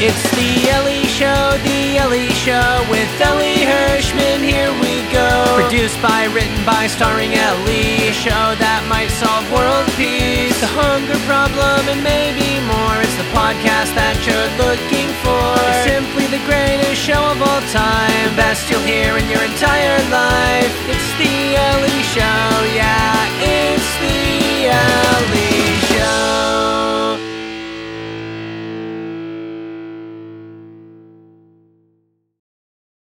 It's the Elie Show, the Elie Show with Elie Hirschman. Here we go. Produced by, written by, starring Elie. Show that might solve world peace, the hunger problem, and maybe more. It's the podcast that you're looking for. It's simply the greatest show of all time. The best you'll hear in your entire life. It's the Elie Show,